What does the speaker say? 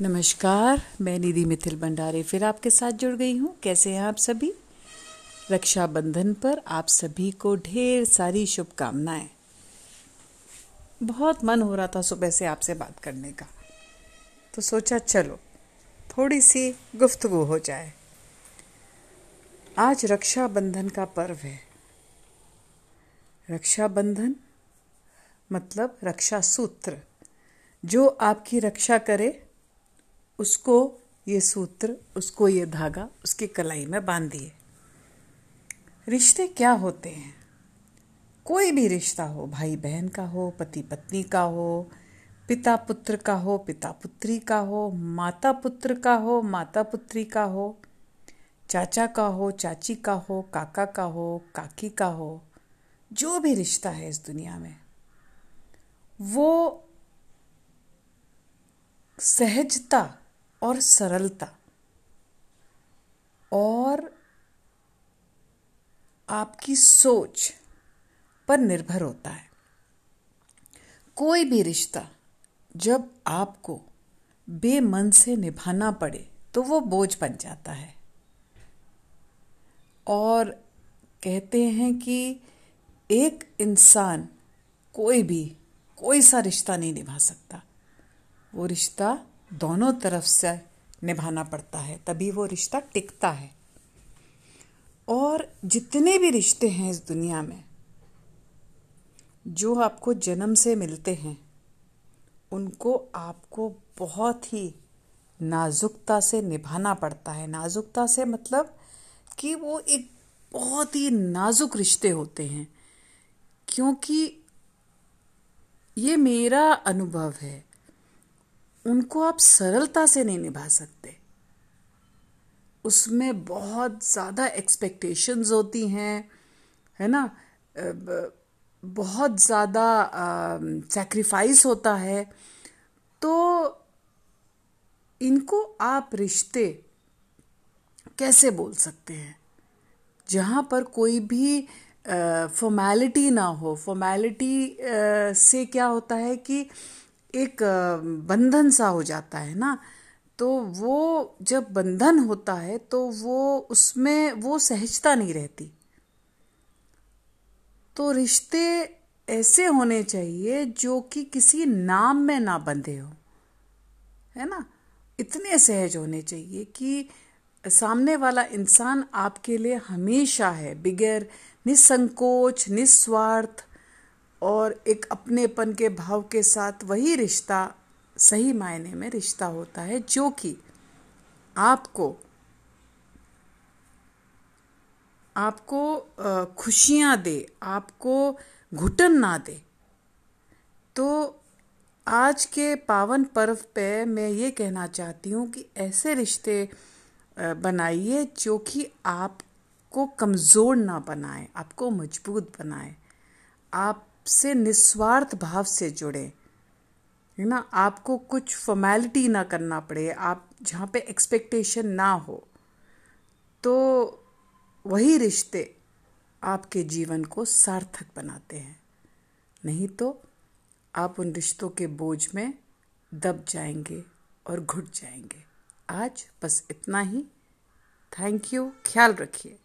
नमस्कार, मैं निधि मिथिल भंडारे फिर आपके साथ जुड़ गई हूँ। कैसे हैं आप सभी? रक्षाबंधन पर आप सभी को ढेर सारी शुभकामनाएँ। बहुत मन हो रहा था सुबह से आपसे बात करने का। तो सोचा चलो थोड़ी सी गुफ्तगु हो जाए। आज रक्षाबंधन का पर्व है। रक्षाबंधन मतलब रक्षा सूत्र जो आपकी रक्षा करे उसको ये सूत्र उसको ये धागा उसकी कलाई में बाँध दिए रिश्ते क्या होते हैं कोई भी रिश्ता हो भाई बहन का हो पति पत्नी का हो पिता पुत्र का हो पिता पुत्री का हो माता पुत्र का हो माता पुत्री का हो चाचा का हो चाची का हो काका का हो काकी का हो जो भी रिश्ता है इस दुनिया में वो सहजता और सरलता। और आपकी सोच पर निर्भर होता है। कोई भी रिश्ता जब आपको बेमन से निभाना पड़े तो वो बोझ बन जाता है। और कहते हैं कि एक इंसान कोई भी, कोई सा रिश्ता नहीं निभा सकता। वो रिश्ता दोनों तरफ़ से निभाना पड़ता है, तभी वो रिश्ता टिकता है। और जितने भी रिश्ते हैं इस दुनिया में, जो आपको जन्म से मिलते हैं, उनको आपको बहुत ही नाजुकता से निभाना पड़ता है। नाजुकता से मतलब कि वो एक बहुत ही नाजुक रिश्ते होते हैं, क्योंकि ये मेरा अनुभव है। उनको आप सरलता से नहीं निभा सकते। उसमें बहुत ज़्यादा एक्सपेक्टेशंस होती हैं, है ना? बहुत ज़्यादा सेक्रीफाइस होता है। तो इनको आप रिश्ते कैसे बोल सकते हैं? जहाँ पर कोई भी फॉर्मेलिटी ना हो। फॉर्मेलिटी से क्या होता है कि एक बंधन सा हो जाता है ना? तो वो जब बंधन होता है तो वो उसमें वो सहजता नहीं रहती। तो रिश्ते ऐसे होने चाहिए जो कि किसी नाम में ना बंधे हो, है ना? इतने सहज होने चाहिए कि सामने वाला इंसान आपके लिए हमेशा है, बिगैर निसंकोच, निस्वार्थ और एक अपनेपन के भाव के साथ वही रिश्ता, सही मायने में रिश्ता होता है, जो कि आपको आपको खुशियाँ दे, आपको घुटन ना दे। तो आज के पावन पर्व पे मैं ये कहना चाहती हूँ कि ऐसे रिश्ते बनाइए जो कि आपको कमज़ोर ना बनाए, आपको मज़बूत बनाए। आप से निस्वार्थ भाव से जुड़े। है ना? आपको कुछ फॉर्मेलिटी ना करना पड़े, आप जहाँ पे एक्सपेक्टेशन ना हो तो वही रिश्ते आपके जीवन को सार्थक बनाते हैं। नहीं तो आप उन रिश्तों के बोझ में दब जाएँगे और घुट जाएँगे। आज बस इतना ही। थैंक यू ख्याल रखिए।